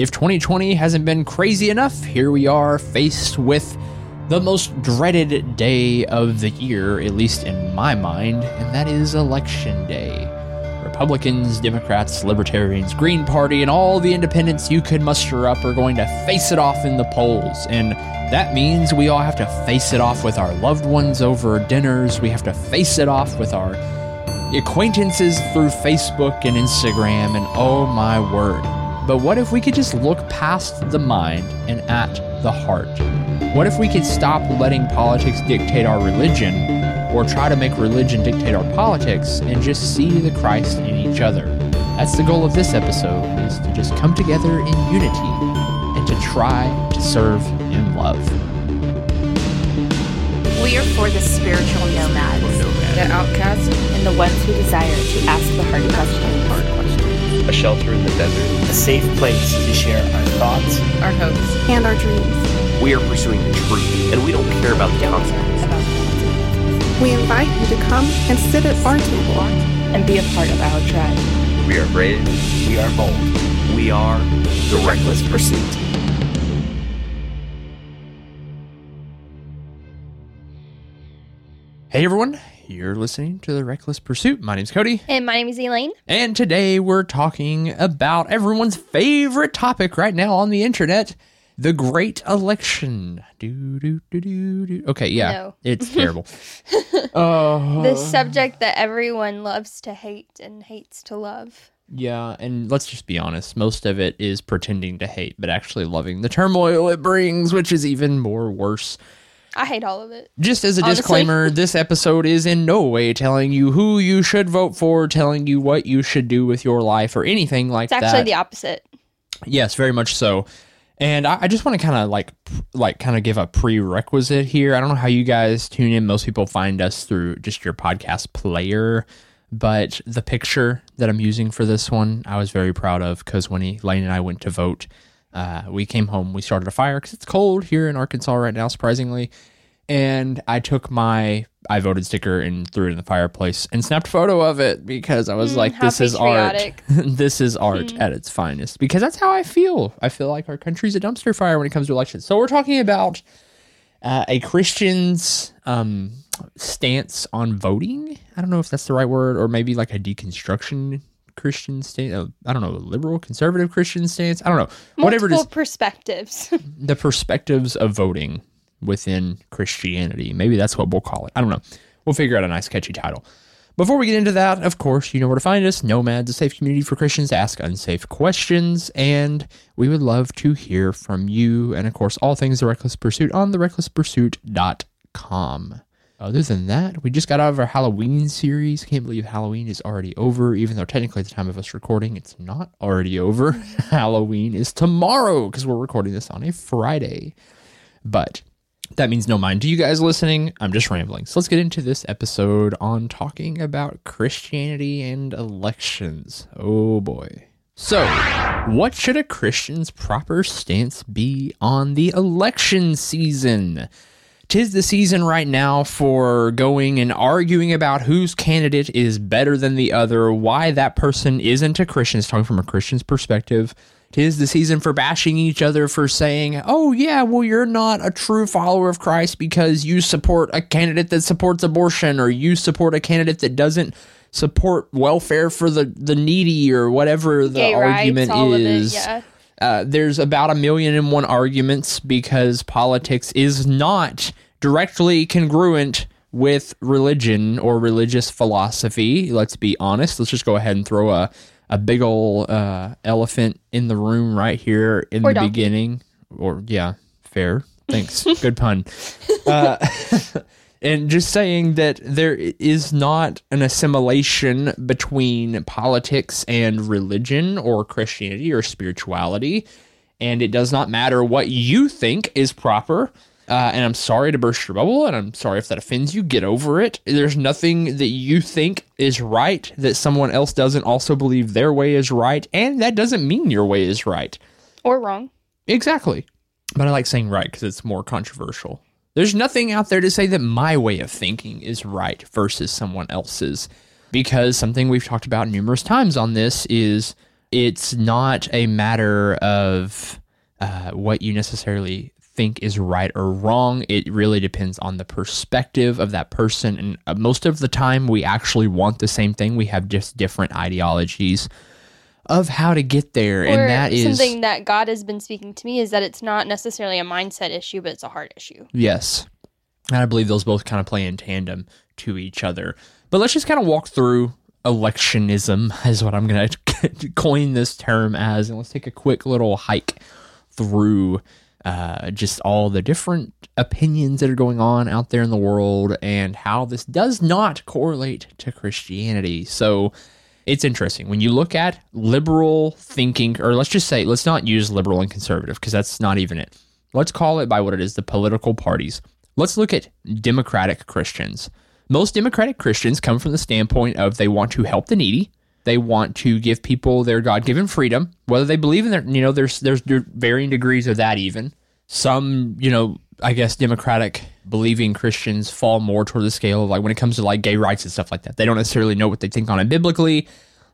if 2020 hasn't been crazy enough, here we are faced with the most dreaded day of the year, at least in my mind, and that is Election Day. Republicans, Democrats, Libertarians, Green Party, and all the independents you could muster up are going to face it off in the polls. And that means we all have to face it off with our loved ones over dinners. We have to face it off with our acquaintances through Facebook and Instagram, and oh my word. But what if we could just look past the mind and at the heart? What if we could stop letting politics dictate our religion or try to make religion dictate our politics and just see the Christ in each other? That's the goal of this episode is to just come together in unity and to try to serve in love. We are for the spiritual nomads, the outcasts, and the ones who desire to ask the hard questions. Hard questions, a shelter in the desert, a safe place to share our thoughts, our hopes, and our dreams. We are pursuing the truth, and we don't care about the consequences. We invite you to come and sit at our table and be a part of our tribe. We are brave. We are bold. We are the Reckless Pursuit. Hey everyone, you're listening to The Reckless Pursuit. My name's Cody. And my name is Elaine. And today we're talking about everyone's favorite topic right now on the internet the Great Election. Do, do, do, do, do. Okay, yeah. No. It's terrible. uh, The subject that everyone loves to hate and hates to love. yeah, and let's just be honest. Most of it is pretending to hate, but actually loving the turmoil it brings, which is even more worse. I hate all of it. Just as a Honestly. disclaimer, this episode is in no way telling you who you should vote for, telling you what you should do with your life, or anything like that. It's actually that. the opposite. Yes, very much so. And I, I just want to kind of like, p- like, kind of give a prerequisite here. I don't know how you guys tune in. Most people find us through just your podcast player, but the picture that I'm using for this one, I was very proud of because when Elaine and I went to vote, uh, we came home, we started a fire because it's cold here in Arkansas right now, surprisingly. And I took my I voted sticker and threw it in the fireplace and snapped a photo of it because I was Mm, like, how this is art. this is art at its finest because that's how I feel. I feel like our country's a dumpster fire when it comes to elections. So we're talking about uh, a Christian's um, stance on voting. I don't know if that's the right word, or maybe like a deconstruction Christian stance. Uh, I don't know, liberal, conservative Christian stance. I don't know. Whatever it Multiple perspectives. the perspectives of voting within Christianity. Maybe that's what we'll call it. I don't know. We'll figure out a nice, catchy title. Before we get into that, of course, you know where to find us. Nomads, a safe community for Christians to ask unsafe questions, and we would love to hear from you. And of course, all things The Reckless Pursuit on therecklesspursuit.com. Other than that, we just got out of our Halloween series. Can't believe Halloween is already over, even though technically at the time of us recording, it's not already over. Halloween is tomorrow because we're recording this on a Friday. But that means no mind to you guys listening. I'm just rambling. So let's get into this episode on talking about Christianity and elections. Oh boy. So, what should a Christian's proper stance be on the election season? Tis the season right now for going and arguing about whose candidate is better than the other, why that person isn't a Christian. It's talking from a Christian's perspective. Tis the season for bashing each other for saying, oh, yeah, well, you're not a true follower of Christ because you support a candidate that supports abortion or you support a candidate that doesn't support welfare for the, the needy or whatever the Gay rights, argument all is. it. Yeah. Uh, there's about a million and one arguments because politics is not directly congruent with religion or religious philosophy. Let's be honest. Let's just go ahead and throw a, a big old uh, elephant in the room right here in Or the donkey. beginning. Or, yeah, fair. Thanks. Good pun. Uh, and just saying that there is not an assimilation between politics and religion or Christianity or spirituality. And it does not matter what you think is proper. Uh, and I'm sorry to burst your bubble, and I'm sorry if that offends you. Get over it. There's nothing that you think is right that someone else doesn't also believe their way is right, and that doesn't mean your way is right. Or wrong. Exactly. But I like saying right because it's more controversial. There's nothing out there to say that my way of thinking is right versus someone else's. Because something we've talked about numerous times on this is it's not a matter of uh, what you necessarily think is right or wrong. It really depends on the perspective of that person. And uh, most of the time, we actually want the same thing. We have just different ideologies of how to get there. Or and that is, something that God has been speaking to me is that it's not necessarily a mindset issue, but it's a heart issue. yes. And I believe those both kind of play in tandem to each other. But let's just kind of walk through electionism, is what I'm going to coin this term as. And let's take a quick little hike through uh, just all the different opinions that are going on out there in the world and how this does not correlate to Christianity. So it's interesting when you look at liberal thinking, or let's just say, let's not use liberal and conservative because that's not even it. Let's call it by what it is the political parties. Let's look at democratic Christians. Most democratic Christians come from the standpoint of they want to help the needy. They want to give people their God-given freedom, whether they believe in their, you know, there's there's varying degrees of that. Even some, you know, I guess democratic believing Christians fall more toward the scale of like when it comes to like gay rights and stuff like that. They don't necessarily know what they think on it biblically,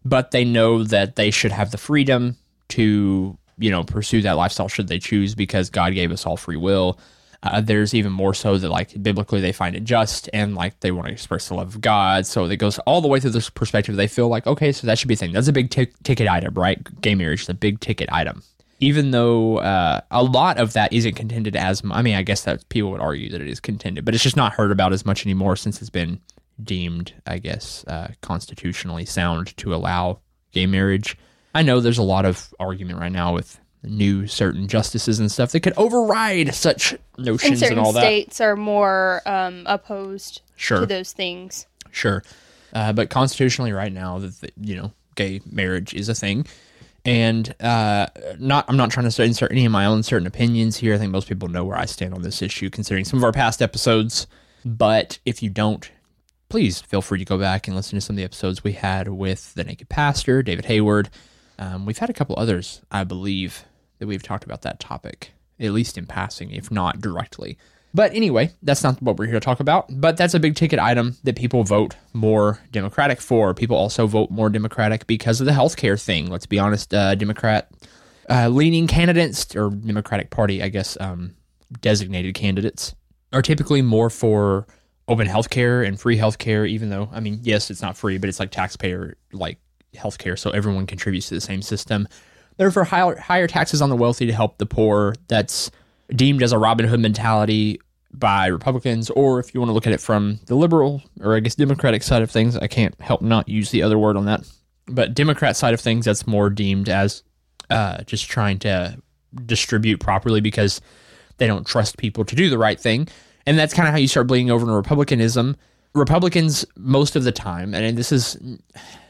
but they know that they should have the freedom to, you know, pursue that lifestyle should they choose because God gave us all free will. Uh, there's even more so that like biblically they find it just and like they want to express the love of God. So it goes all the way through this perspective. They feel like okay, so that should be a thing. That's a big t- ticket item, right? Gay marriage is a big ticket item. Even though uh, a lot of that isn't contended as, I mean, I guess that people would argue that it is contended, but it's just not heard about as much anymore since it's been deemed, I guess, uh, constitutionally sound to allow gay marriage. I know there's a lot of argument right now with new certain justices and stuff that could override such notions and, certain all that. states are more um, opposed Sure. to those things. Sure. Uh, but constitutionally, right now, that you know, gay marriage is a thing, and uh, not. I'm not trying to insert any of my own certain opinions here. I think most people know where I stand on this issue, considering some of our past episodes. But if you don't, please feel free to go back and listen to some of the episodes we had with the Naked Pastor, David Hayward. Um, we've had a couple others, I believe, that we've talked about that topic, at least in passing, if not directly. But anyway, that's not what we're here to talk about. But that's a big ticket item that people vote more Democratic for. People also vote more Democratic because of the healthcare thing. Let's be honest, uh, Democrat uh, leaning candidates or Democratic Party, I guess, um, designated candidates are typically more for open healthcare and free healthcare. Even though, I mean, yes, it's not free, but it's like taxpayer like healthcare, so everyone contributes to the same system. They're for higher, higher taxes on the wealthy to help the poor. That's deemed as a Robin Hood mentality by Republicans, or if you want to look at it from the liberal or I guess Democratic side of things, I can't help not use the other word on that. But Democrat side of things, that's more deemed as uh, just trying to distribute properly because they don't trust people to do the right thing. And that's kind of how you start bleeding over into Republicanism. Republicans, most of the time, and this is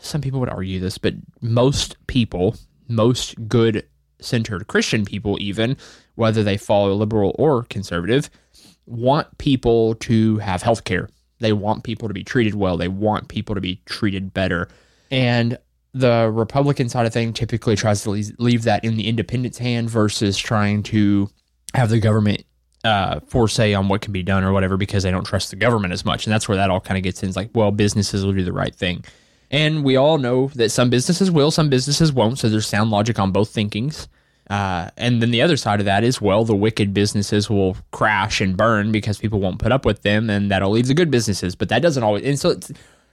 some people would argue this, but most people, most good centered Christian people, even whether they follow liberal or conservative, want people to have health care. They want people to be treated well. They want people to be treated better. And the Republican side of thing typically tries to leave, that in the independent's hand versus trying to have the government uh, foresay on what can be done or whatever because they don't trust the government as much. And that's where that all kind of gets in. It's like, well, businesses will do the right thing. And we all know that some businesses will, some businesses won't. So there's sound logic on both thinkings. Uh, and then the other side of that is, well, the wicked businesses will crash and burn because people won't put up with them, and that'll leave the good businesses. But that doesn't always. And so it's,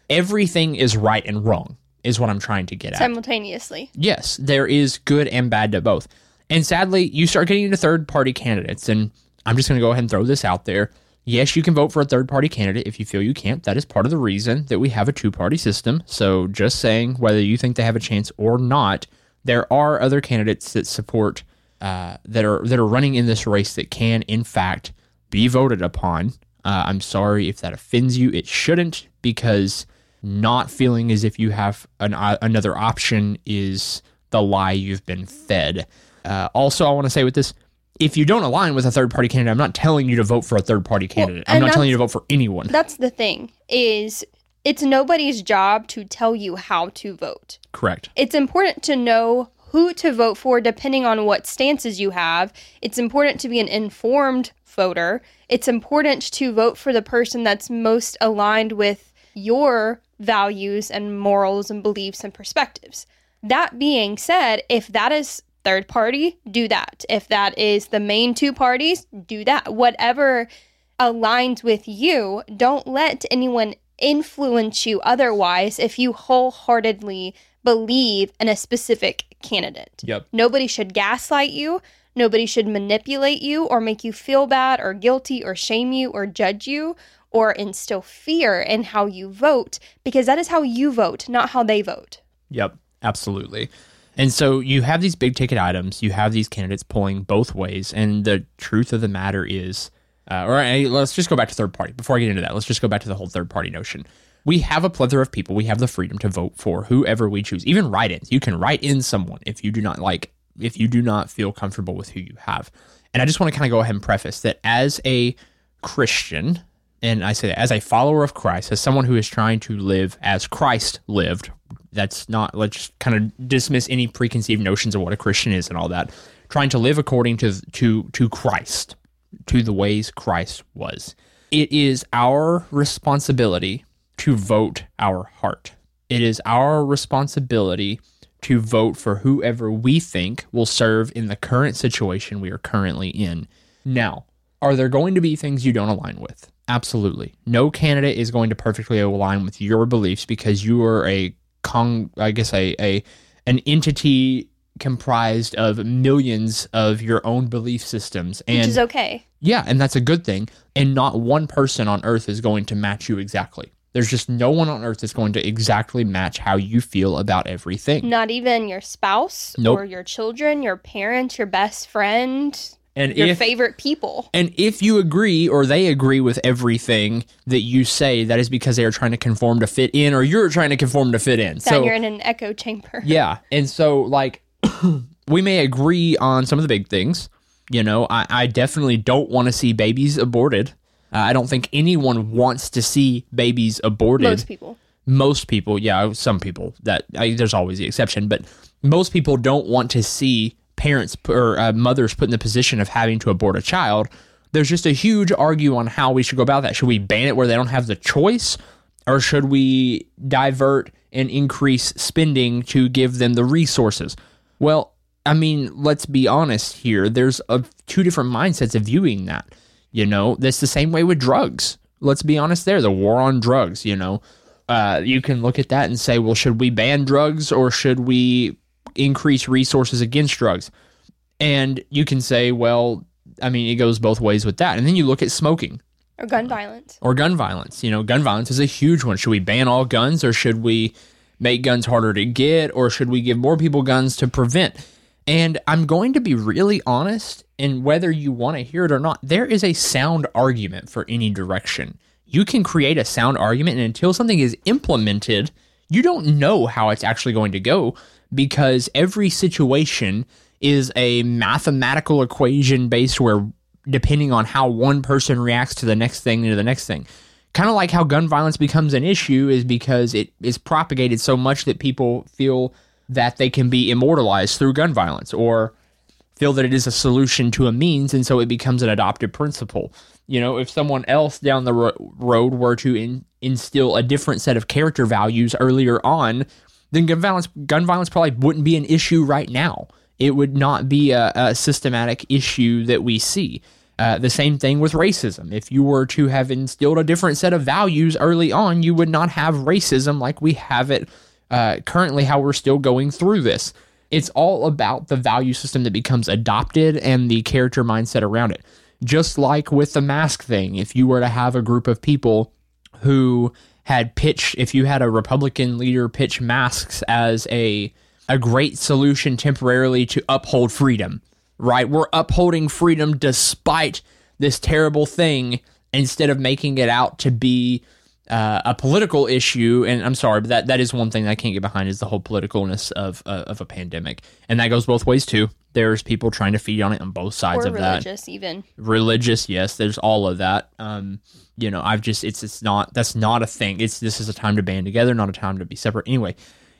everything is right and wrong, is what I'm trying to get at. Simultaneously. Yes, there is good and bad to both. And sadly, you start getting into third party candidates. And I'm just going to go ahead and throw this out there. Yes, you can vote for a third party candidate if you feel you can't. That is part of the reason that we have a two party system. So just saying whether you think they have a chance or not, there are other candidates that support uh, that are that are running in this race that can, in fact, be voted upon. Uh, I'm sorry if that offends you. It shouldn't because not feeling as if you have an, uh, another option is the lie you've been fed. Uh, also, I want to say with this, if you don't align with a third party candidate, I'm not telling you to vote for a third party candidate. I'm not telling you to vote for anyone. That's the thing is it's nobody's job to tell you how to vote. Correct. It's important to know who to vote for depending on what stances you have. It's important to be an informed voter. It's important to vote for the person that's most aligned with your values and morals and beliefs and perspectives. That being said, if that is third party, do that. If that is the main two parties, do that. Whatever aligns with you, don't let anyone influence you otherwise if you wholeheartedly believe in a specific candidate. Yep. Nobody should gaslight you. Nobody should manipulate you or make you feel bad or guilty or shame you or judge you or instill fear in how you vote because that is how you vote, not how they vote. Yep, absolutely. And so you have these big ticket items, you have these candidates pulling both ways, and the truth of the matter is, uh, or uh, let's just go back to third party. Before I get into that, let's just go back to the whole third party notion. We have a plethora of people. We have the freedom to vote for whoever we choose, even write-ins. You can write in someone if you do not like, if you do not feel comfortable with who you have. And I just want to kind of go ahead and preface that as a Christian, and I say that as a follower of Christ, as someone who is trying to live as Christ lived, that's not let's just kind of dismiss any preconceived notions of what a Christian is and all that. Trying to live according to to to Christ, to the ways Christ was. It is our responsibility to vote our heart. It is our responsibility to vote for whoever we think will serve in the current situation we are currently in. Now, are there going to be things you don't align with? Absolutely. No candidate is going to perfectly align with your beliefs because you are a con I guess a, a an entity comprised of millions of your own belief systems and Which is okay. yeah, and that's a good thing. And not one person on earth is going to match you exactly. There's just no one on earth that's going to exactly match how you feel about everything. Not even your spouse Nope. or your children, your parents, your best friend, And your if favorite people. and if you agree or they agree with everything that you say, that is because they are trying to conform to fit in, or you're trying to conform to fit in. Then so you're in an echo chamber. Yeah. And so, like, we may agree on some of the big things. You know, I, I definitely don't want to see babies aborted. Uh, I don't think anyone wants to see babies aborted. Most people. Most people, yeah, some people. That I, there's always the exception, but most people don't want to see parents or uh, mothers put in the position of having to abort a child. There's just a huge argue on how we should go about that. Should we ban it where they don't have the choice, or should we divert and increase spending to give them the resources? Well, I mean, let's be honest here. There's a, two different mindsets of viewing that. You know, that's the same way with drugs. Let's be honest there. The war on drugs, you know, uh, you can look at that and say, well, should we ban drugs or should we increase resources against drugs? And you can say, well, I mean, it goes both ways with that. And then you look at smoking Or gun violence. or gun violence. You know, gun violence is a huge one. Should we ban all guns or should we make guns harder to get or should we give more people guns to prevent? And I'm going to be really honest, and whether you want to hear it or not, there is a sound argument for any direction. You can create a sound argument, and until something is implemented, you don't know how it's actually going to go because every situation is a mathematical equation based where depending on how one person reacts to the next thing to the next thing kind of like how gun violence becomes an issue is because it is propagated so much that people feel that they can be immortalized through gun violence or feel that it is a solution to a means and so it becomes an adopted principle. You know if someone else down the ro- road were to in, instill a different set of character values earlier on then gun violence gun violence probably wouldn't be an issue right now. It would not be a, a systematic issue that we see uh, the same thing with racism. If you were to have instilled a different set of values early on, you would not have racism like we have it uh, currently, how we're still going through this. It's all about the value system that becomes adopted and the character mindset around it. Just like with the mask thing, if you were to have a group of people who had pitched, if you had a Republican leader pitch masks as a a great solution temporarily to uphold freedom, right? We're upholding freedom despite this terrible thing instead of making it out to be uh, a political issue. And I'm sorry, but that, that is one thing I can't get behind is the whole politicalness of uh, of a pandemic, and that goes both ways too. There's people trying to feed on it on both sides Or of that religious, even. religious yes there's all of that um you know i've just it's it's not that's not a thing it's this is a time to band together not a time to be separate anyway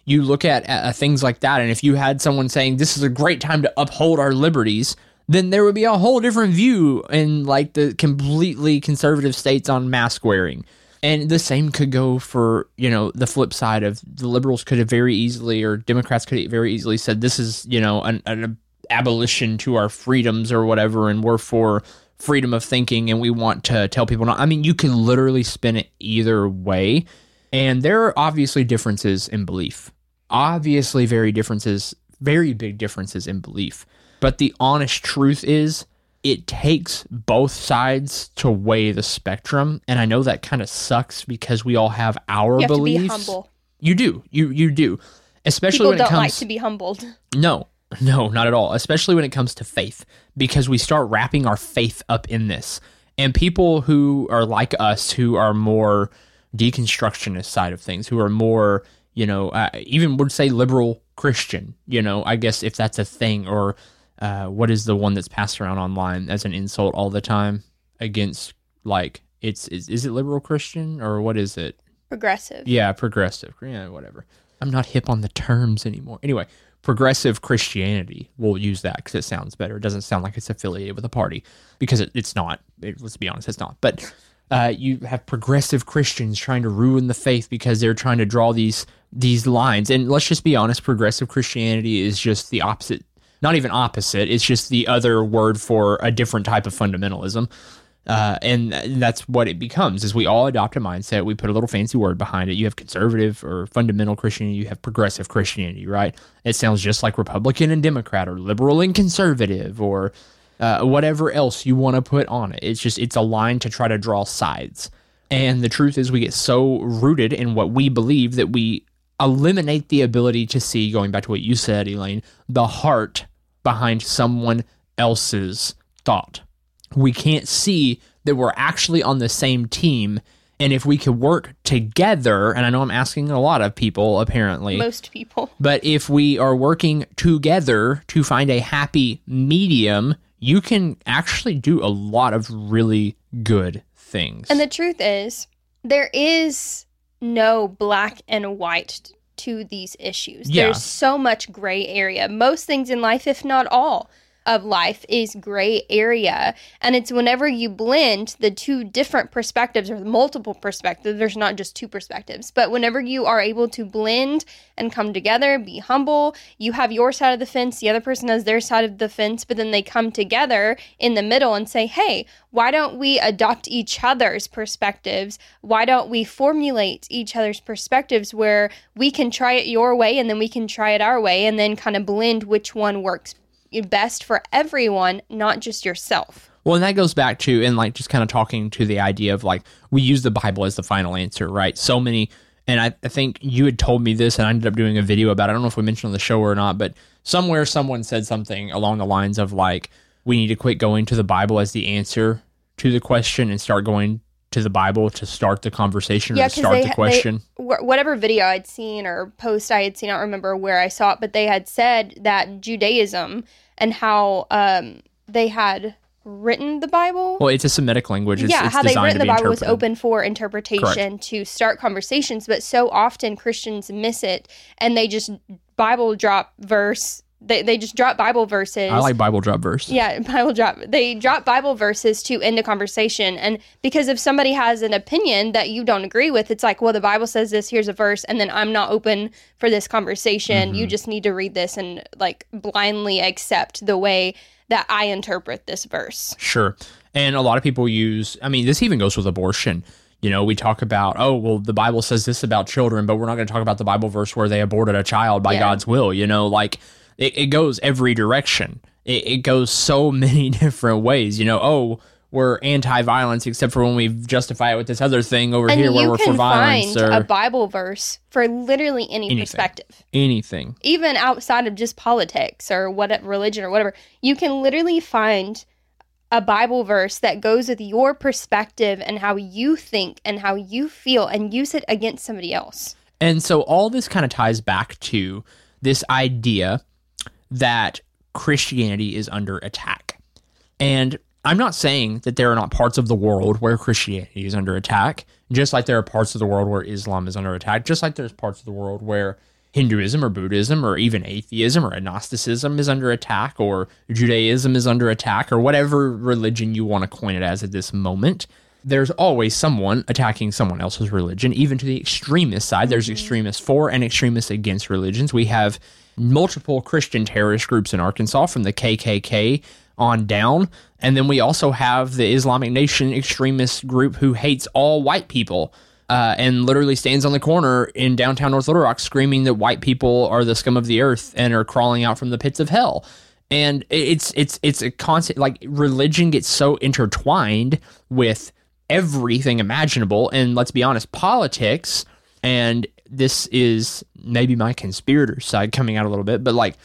you look at uh, things like that and if you had someone saying this is a great time to uphold our liberties then there would be a whole different view in like the completely conservative states on mask wearing And the same could go for, you know, the flip side of the liberals could have very easily, or Democrats could have very easily said, this is, you know, an, an abolition to our freedoms or whatever, and we're for freedom of thinking and we want to tell people not. I mean, you can literally spin it either way. And there are obviously differences in belief. Obviously, very differences, very big differences in belief. But the honest truth is, it takes both sides to weigh the spectrum. And I know that kind of sucks because we all have our You have beliefs. to be humble. You do. You you do. Especially People when it don't comes like to be humbled. no, no, not at all. Especially when it comes to faith, because we start wrapping our faith up in this. And people who are like us, who are more deconstructionist side of things, who are more, you know, uh, even would say liberal Christian, you know, I guess if that's a thing, or uh, what is the one that's passed around online as an insult all the time against, like, it's is, is it liberal Christian or what is it? Progressive. Yeah, progressive. Yeah, whatever. I'm not hip on the terms anymore. Anyway, progressive Christianity. We'll use that because it sounds better. It doesn't sound like it's affiliated with a party because it, it's not. It, let's be honest, it's not. But uh, you have progressive Christians trying to ruin the faith because they're trying to draw these these lines. And let's just be honest, progressive Christianity is just the opposite. Not even opposite. It's just the other word for a different type of fundamentalism. Uh, and that's what it becomes is we all adopt a mindset we put a little fancy word behind it you have conservative or fundamental christianity you have progressive christianity right it sounds just like republican and democrat or liberal and conservative or uh, whatever else you want to put on it it's just it's a line to try to draw sides and the truth is we get so rooted in what we believe that we eliminate the ability to see going back to what you said elaine the heart behind someone else's thought we can't see that we're actually on the same team. And if we could work together, and I know I'm asking a lot of people apparently, Most people. but if we are working together to find a happy medium, you can actually do a lot of really good things. And the truth is, there is no black and white to these issues. Yeah. There's so much gray area. Most things in life, if not all of life, is gray area. And it's whenever you blend the two different perspectives or multiple perspectives, there's not just two perspectives, but whenever you are able to blend and come together, be humble, you have your side of the fence, the other person has their side of the fence, but then they come together in the middle and say, hey, why don't we adopt each other's perspectives? Why don't we formulate each other's perspectives where we can try it your way and then we can try it our way and then kind of blend which one works best for everyone, not just yourself? Well, and that goes back to, and like just kind of talking to the idea of like, we use the Bible as the final answer, right? So many, and I, I think you had told me this, and I ended up doing a video about it. I don't know if we mentioned on the show or not, but somewhere someone said something along the lines of like, we need to quit going to the Bible as the answer to the question and start going to the Bible to start the conversation or to start the question. wh- whatever video I'd seen or post I had seen, I don't remember where I saw it, but they had said that Judaism and how um, they had written the Bible. well, it's a Semitic language. It's, yeah, it's how they written the Bible was open for interpretation to start conversations, but so often Christians miss it and they just Bible drop verse. They, they just drop Bible verses. I like Bible drop verse. Yeah, Bible drop. They drop Bible verses to end a conversation. And because if somebody has an opinion that you don't agree with, it's like, well, the Bible says this, here's a verse, and then I'm not open for this conversation. Mm-hmm. You just need to read this and like blindly accept the way that I interpret this verse. Sure. And a lot of people use, I mean, this even goes with abortion. You know, we talk about, oh, well, the Bible says this about children, but we're not going to talk about the Bible verse where they aborted a child by Yeah. God's will. You know, like it, it goes every direction. It, it goes so many different ways. You know, oh, we're anti-violence except for when we justify it with this other thing over And here where you we're for can violence find or a Bible verse for literally any Anything. perspective. anything. even outside of just politics or what religion or whatever, you can literally find a Bible verse that goes with your perspective and how you think and how you feel and use it against somebody else. And so all this kind of ties back to this idea that Christianity is under attack. And I'm not saying that there are not parts of the world where Christianity is under attack, just like there are parts of the world where Islam is under attack, just like there's parts of the world where Hinduism or Buddhism or even atheism or agnosticism is under attack or Judaism is under attack or whatever religion you want to coin it as at this moment. there's always someone attacking someone else's religion, even to the extremist side. There's mm-hmm. extremists for and extremists against religions. We have multiple Christian terrorist groups in Arkansas from the KKK on down. And then we also have the Islamic Nation extremist group who hates all white people uh, and literally stands on the corner in downtown North Little Rock screaming that white people are the scum of the earth and are crawling out from the pits of hell. And it's it's it's a constant like religion gets so intertwined with everything imaginable. And let's be honest, politics and this is maybe my conspirator side coming out a little bit, but like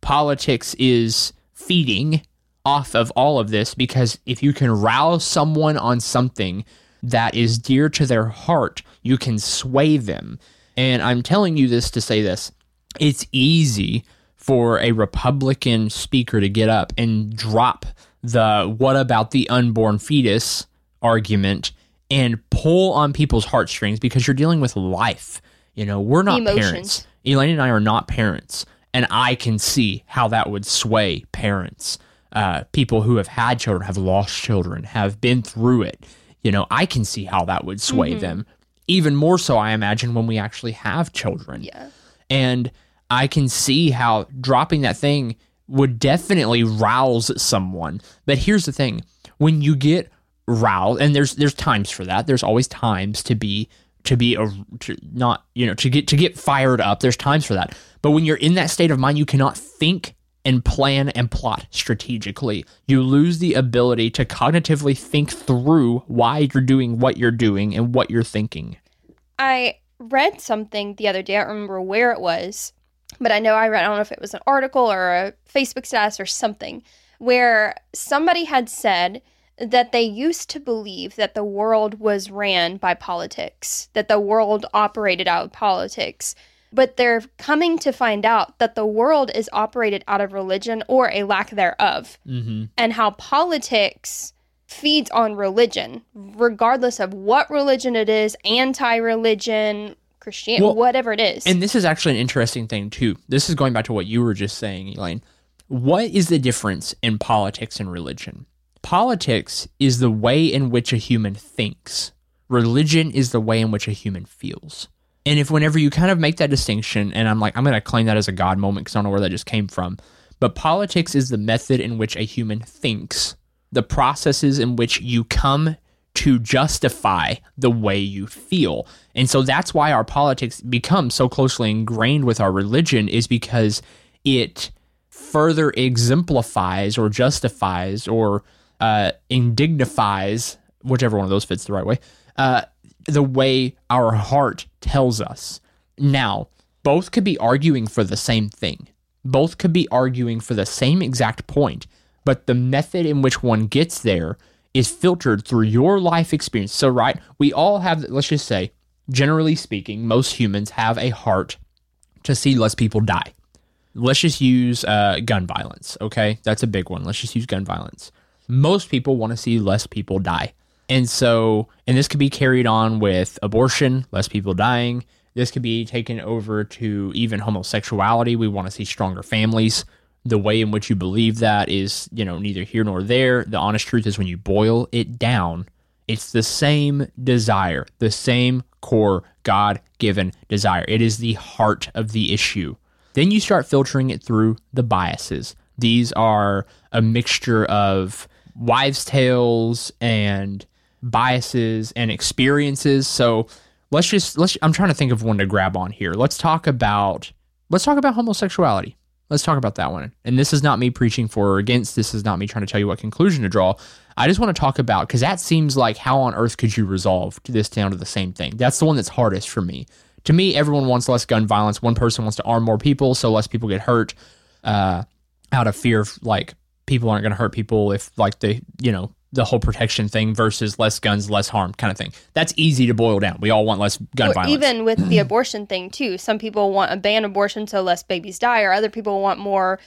politics is feeding off of all of this because if you can rouse someone on something that is dear to their heart, you can sway them. And I'm telling you this to say this it's easy for a Republican speaker to get up and drop the what about the unborn fetus argument and pull on people's heartstrings because you're dealing with life. You know, we're not parents. Elaine and I are not parents. And I can see how that would sway parents. Uh, people who have had children, have lost children, have been through it. You know, I can see how that would sway them. Even more so, I imagine, when we actually have children. Yeah. And I can see how dropping that thing would definitely rouse someone. But here's the thing: when you get roused, and there's there's times for that. There's always times to be to be a to not you know to get to get fired up. There's times for that. But when you're in that state of mind, you cannot think and plan and plot strategically. You lose the ability to cognitively think through why you're doing what you're doing and what you're thinking. I read something the other day. I don't remember where it was, but I know I read, I don't know if it was an article or a Facebook status or something, where somebody had said that they used to believe that the world was ran by politics, that the world operated out of politics. But they're coming to find out that the world is operated out of religion or a lack thereof, Mm-hmm. and how politics feeds on religion, regardless of what religion it is anti religion, Christian, Well, whatever it is. And this is actually an interesting thing too. This is going back to what you were just saying, Elaine. What is the difference in politics and religion? Politics is the way in which a human thinks. Religion is the way in which a human feels. And if whenever you kind of make that distinction, and I'm like, I'm going to claim that as a God moment because I don't know where that just came from, but politics is the method in which a human thinks, the processes in which you come to justify the way you feel. And so that's why our politics become so closely ingrained with our religion, is because it further exemplifies or justifies or uh, indignifies, whichever one of those fits the right way, uh, the way our heart tells us. Now, both could be arguing for the same thing. Both could be arguing for the same exact point, but the method in which one gets there is filtered through your life experience. So, right, we all have, let's just say, generally speaking, most humans have a heart to see less people die. Let's just use uh, gun violence, okay? That's a big one. Let's just use gun violence. Most people want to see less people die. And so, and this could be carried on with abortion, less people dying. This could be taken over to even homosexuality. We want to see stronger families. The way in which you believe that is, you know, neither here nor there. The honest truth is when you boil it down, it's the same desire, the same core God given desire. It is the heart of the issue. Then you start filtering it through the biases. These are a mixture of wives' tales and biases and experiences. So let's just let's I'm trying to think of one to grab on here. Let's talk about let's talk about homosexuality. Let's talk about that one. And this is not me preaching for or against. This is not me trying to tell you what conclusion to draw. I just want to talk about because that seems like how on earth could you resolve this down to the same thing? That's the one that's hardest for me. To me, everyone wants less gun violence. One person wants to arm more people so less people get hurt uh, out of fear of like people aren't going to hurt people if like the you know the whole protection thing versus less guns, less harm kind of thing. That's easy to boil down. We all want less gun Or violence. even with the abortion thing too. Some people want a ban abortion so less babies die, or other people want more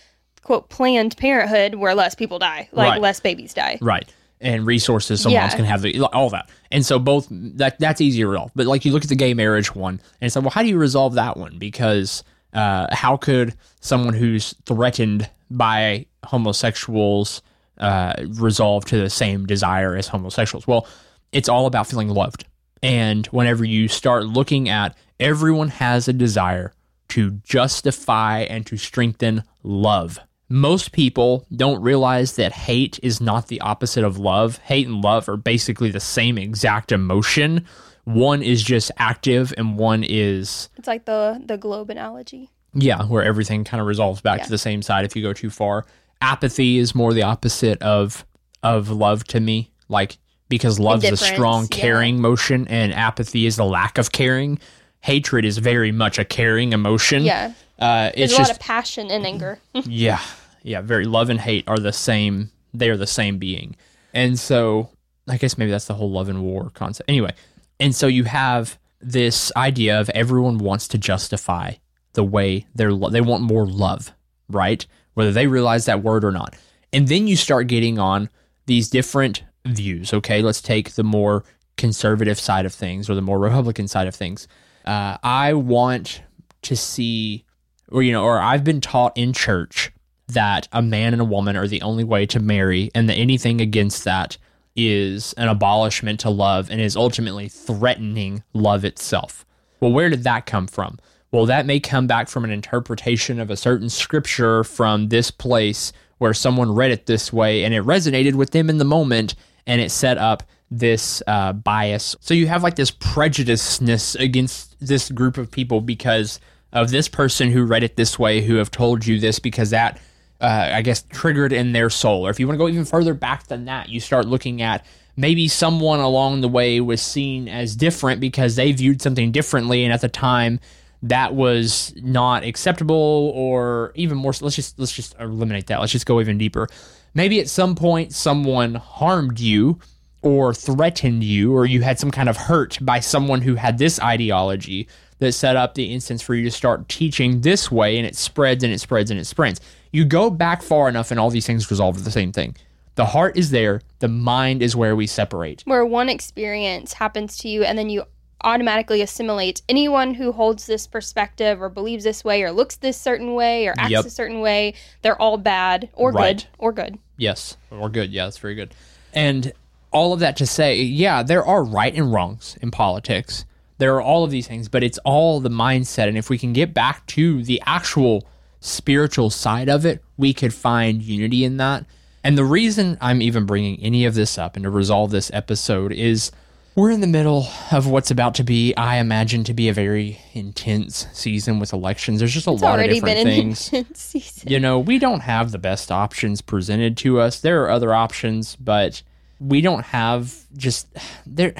quote planned parenthood where less people die, like Right. less babies die. right and resources so Yeah. moms can have the all that and so both that that's easy to resolve but like you look at the gay marriage one and it's like well how do you resolve that one because uh, how could someone who's threatened by homosexuals uh, resolve to the same desire as homosexuals well it's all about feeling loved. And whenever you start looking at everyone has a desire to justify and to strengthen love. Most people don't realize that hate is not the opposite of love. Hate and love are basically the same exact emotion. One is just active and one is It's like the the globe analogy. yeah, where everything kind of resolves back Yeah. to the same side if you go too far. Apathy is more the opposite of of love to me. Like because love's a Indifference, strong yeah. caring emotion and apathy is the lack of caring. Hatred is very much a caring emotion. Yeah. Uh, There's it's a just lot of passion and anger. yeah, yeah, very love and hate are the same. They are the same being, and so I guess maybe that's the whole love and war concept. Anyway, and so you have this idea of everyone wants to justify the way they're lo- they want more love, right? Whether they realize that word or not, and then you start getting on these different views. Okay, let's take the more conservative side of things or the more Republican side of things. Uh, I want to see or you know, or I've been taught in church that a man and a woman are the only way to marry, and that anything against that is an abolishment to love and is ultimately threatening love itself. Well, where did that come from? Well, that may come back from an interpretation of a certain scripture from this place where someone read it this way and it resonated with them in the moment and it set up this uh, bias. So you have like this prejudiceness against this group of people because of this person who read it this way, who have told you this because that, uh, I guess, triggered in their soul. Or if you want to go even further back than that, you start looking at maybe someone along the way was seen as different because they viewed something differently, and at the time that was not acceptable, or even more. Let's just let's just eliminate that. Let's just go even deeper. Maybe at some point someone harmed you or threatened you or you had some kind of hurt by someone who had this ideology that set up the instance for you to start teaching this way and it spreads and it spreads and it spreads. You go back far enough and all these things resolve to the same thing. The heart is there, the mind is where we separate. Where one experience happens to you and then you automatically assimilate anyone who holds this perspective or believes this way or looks this certain way or acts Yep. a certain way, they're all bad or Right. good or good. Yes, or good. Yeah, that's very good. And all of that to say, yeah, there are right and wrongs in politics. There are all of these things, but it's all the mindset. And if we can get back to the actual spiritual side of it, we could find unity in that. And the reason I'm even bringing any of this up and to resolve this episode is we're in the middle of what's about to be, I imagine, to be a very intense season with elections. There's just a It's lot of different things you know, we don't have the best options presented to us. There are other options, but we don't have just there.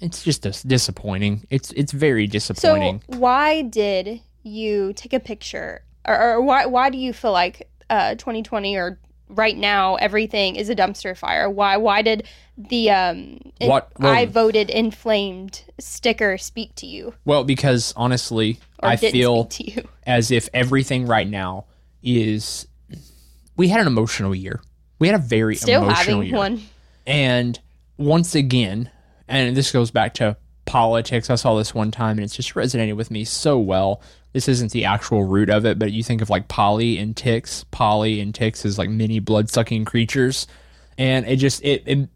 It's just disappointing. It's it's very disappointing. So disappointing. why did you take a picture or, or why why do you feel like uh 2020 or right now everything is a dumpster fire? Why why did the um What- well- I voted inflamed sticker speak to you well, because honestly, or I feel to you? as if everything right now is. We had an emotional year. We had a very Still emotional having year. one. And once again, and this goes back to politics. I saw this one time and it's just resonated with me so well. This isn't the actual root of it, but you think of like poly and ticks. Poly and ticks is like mini blood sucking creatures. And it just, it, it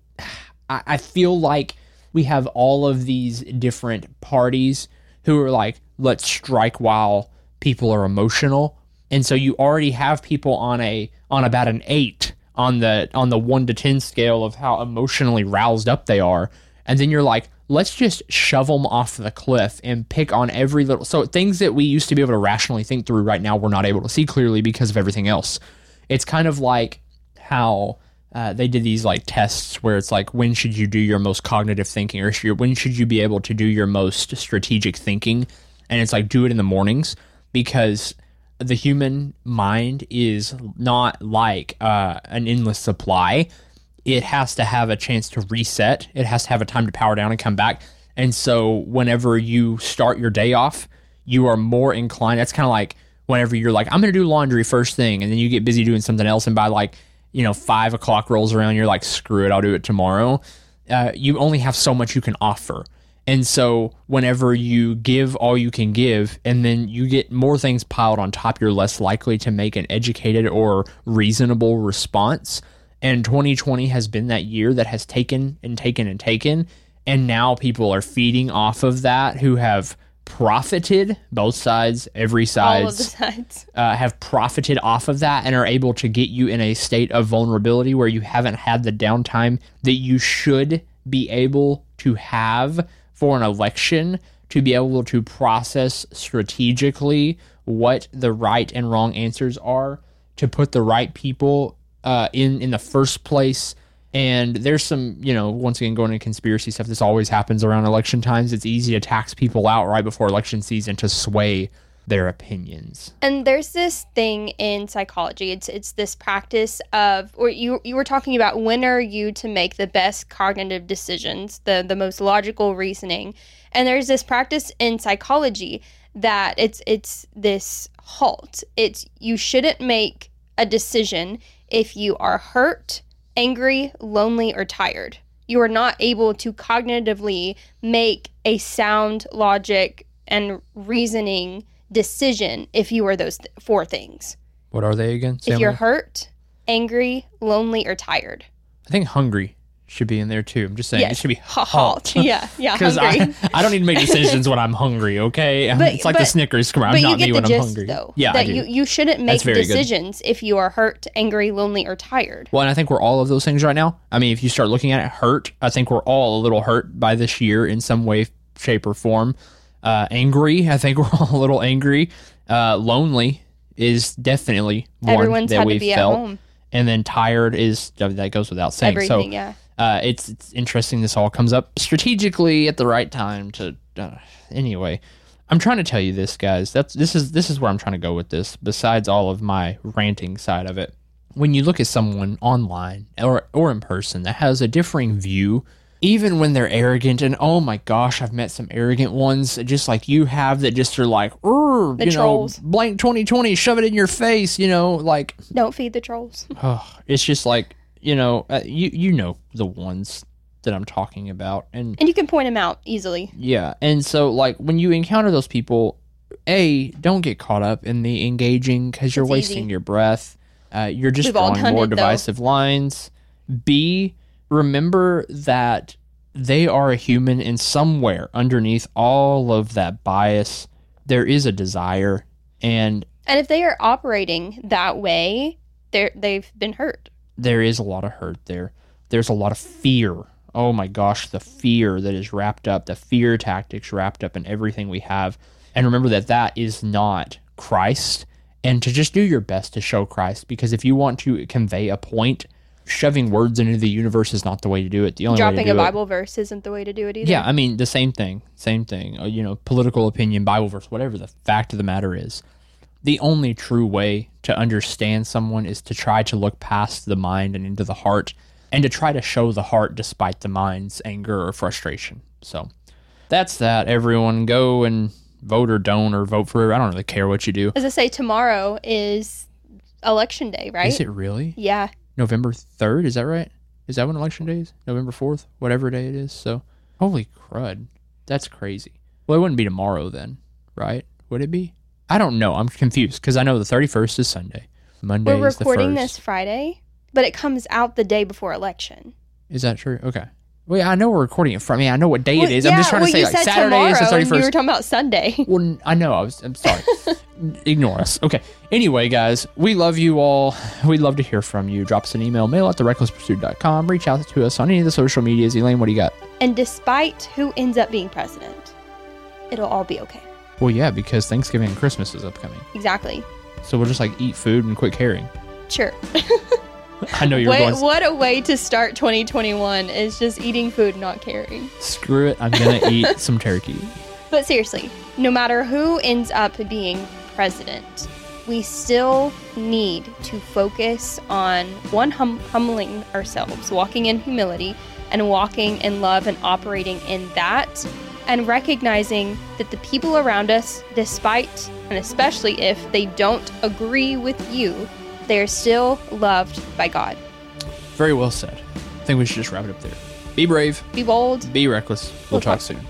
I, I feel like we have all of these different parties who are like, let's strike while people are emotional. And so you already have people on a on about an eight on the on the one to ten scale of how emotionally roused up they are. And then you're like, let's just shove them off the cliff and pick on every little so things that we used to be able to rationally think through right now we're not able to see clearly because of everything else. It's kind of like how uh, they did these like tests where it's like when should you do your most cognitive thinking or should, when should you be able to do your most strategic thinking and it's like do it in the mornings because the human mind is not like uh, an endless supply it has to have a chance to reset. It has to have a time to power down and come back. And so whenever you start your day off you are more inclined. That's kind of like whenever you're like i'm gonna do laundry first thing and then you get busy doing something else and by like you know five o'clock rolls around you're like screw it i'll do it tomorrow. Uh, you only have so much you can offer. And so whenever you give all you can give and then you get more things piled on top you're less likely to make an educated or reasonable response and 2020 has been that year that has taken and taken and taken And now people are feeding off of that who have profited both sides, every All of the sides sides. uh, have profited off of that and are able to get you in a state of vulnerability where you haven't had the downtime that you should be able to have for an election to be able to process strategically what the right and wrong answers are to put the right people uh, in in the first place and there's some you know once again going into conspiracy stuff this always happens around election times it's easy to tax people out right before election season to sway their opinions And there's this thing in psychology. It's it's this practice of or you you were talking about when are you to make the best cognitive decisions, the the most logical reasoning. And there's this practice in psychology that it's it's this halt. It's you shouldn't make a decision if you are hurt, angry, lonely or tired. You are not able to cognitively make a sound logic and reasoning decision if you are those th- four things. what are they again if you're hurt, angry, lonely, or tired. i think hungry should be in there too i'm just saying it should be Ha- halt yeah, yeah, because. I, I don't need to make decisions when i'm hungry okay But- it's like the snickers come but you not me when i'm hungry though. yeah that you you shouldn't make very good. decisions if you are hurt, angry, lonely, or tired. Well, and I think we're all of those things right now. I mean, if you start looking at it, hurt, I think we're all a little hurt by this year in some way, shape, or form. Uh, angry, I think we're all a little angry. Uh, lonely is definitely one Everyone's that had to we've be at felt. home. And then tired is that goes without saying. Everything, so yeah. Uh, it's it's interesting. This all comes up strategically at the right time. To uh, anyway, I'm trying to tell you this, guys. That's this is this is where I'm trying to go with this. Besides all of my ranting side of it, when you look at someone online or or in person that has a differing view, even when they're arrogant, and oh my gosh, I've met some arrogant ones, just like you have, that just are like, The you trolls. know, blank 2020, shove it in your face, you know, like Don't feed the trolls. oh, it's just like you know uh, you you know the ones that I'm talking about and And you can point them out easily. yeah and so like when you encounter those people a don't get caught up in the engaging because you're It's wasting easy. your breath uh, you're just We've drawing more it, though. divisive lines b remember that they are a human and somewhere underneath all of that bias there is a desire and And if they are operating that way, they're they've been hurt. There is a lot of hurt there. There's a lot of fear. Oh my gosh, the fear that is wrapped up, the fear tactics wrapped up in everything we have. And remember that that is not Christ. And to just do your best to show Christ, because if you want to convey a point, shoving words into the universe is not the way to do it. The only way Dropping a do it- Bible verse isn't the way to do it either. yeah, I mean the same thing, same thing. Uh, you know, political opinion, Bible verse, whatever. The fact of the matter is, the only true way to understand someone is to try to look past the mind and into the heart, and to try to show the heart despite the mind's anger or frustration. So, that's that. Everyone, go and vote or don't or vote for. I don't really care what you do. As I say, tomorrow is election day, right? Is it really Yeah. November third? Is that right? Is that when election day is? November fourth, whatever day it is. So, holy crud, that's crazy. Well, it wouldn't be tomorrow then, right? Would it be? I don't know. I'm confused because I know the thirty first is Sunday. Monday We're is the recording this Friday, but it comes out the day before election. Is that true? Okay. Well, yeah, I know we're recording it from. I mean, I know what day Well, it is. I'm just trying well, to say like Saturday is the tomorrow, thirty and You were talking about Sunday. Well, I know. I was. I'm sorry. Ignore us. Okay. Anyway, guys, we love you all. We'd love to hear from you. Drop us an email, mail at therecklesspursuit.com. Reach out to us on any of the social medias. Elaine, what do you got? And despite who ends up being president, it'll all be okay. Well, yeah, because Thanksgiving and Christmas is upcoming. Exactly. So we'll just like eat food and quit caring. Sure. I know you're What, going, what a way to start 2021 is just eating food, not caring. screw it. I'm going to eat some turkey. But seriously, no matter who ends up being president, we still need to focus on one, hum- humbling ourselves, walking in humility, and walking in love and operating in that, and recognizing that the people around us, despite and especially if they don't agree with you, they are still loved by God. Very well said. I think we should just wrap it up there. Be brave, Be bold. be reckless. We'll, We'll talk talk- soon.